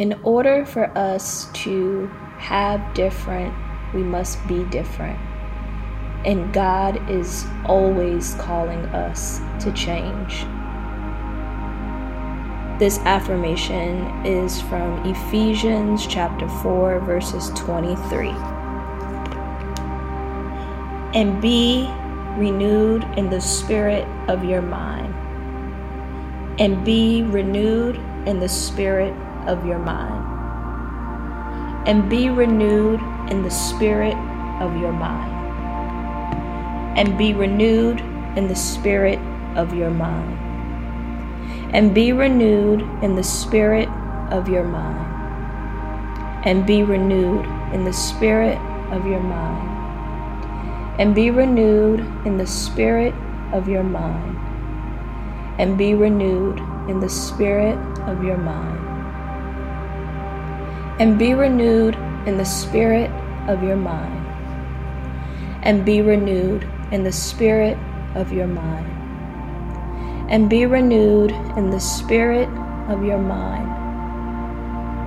in order for us to have different, we must be different. And God is always calling us to change. This affirmation is from Ephesians chapter 4, verses 23. And be renewed in the spirit of your mind. And be renewed in the spirit of your mind. And be renewed in the spirit of your mind. And be renewed in the spirit of your mind and be renewed in the spirit of your mind. And be renewed in the spirit of your mind. And be renewed in the spirit of your mind. And be renewed in the spirit of your mind. And be renewed in the spirit of your mind. And be renewed in the spirit of your mind. And be renewed in the spirit of your mind,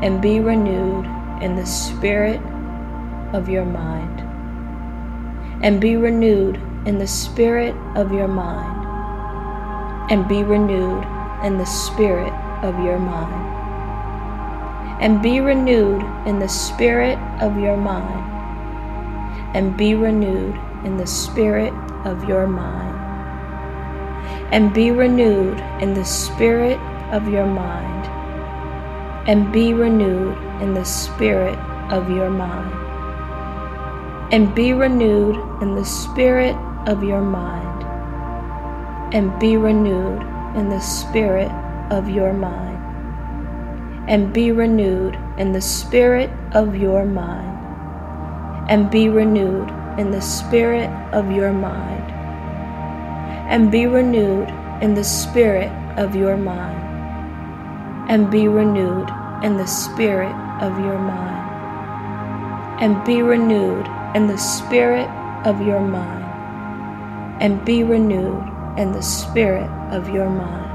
and be renewed in the spirit of your mind, and be renewed in the spirit of your mind, and be renewed in the spirit of your mind, and be renewed in the spirit of your mind, and be renewed in the spirit of your mind and be renewed in the spirit of your mind. And be renewed in the spirit of your mind. And be renewed in the spirit of your mind. And be renewed in the spirit of your mind. And be renewed in the spirit of your mind. And be renewed in the spirit of your mind and be renewed in the spirit of your mind. And be renewed in the spirit of your mind. And be renewed in the spirit of your mind. And be renewed in the spirit of your mind.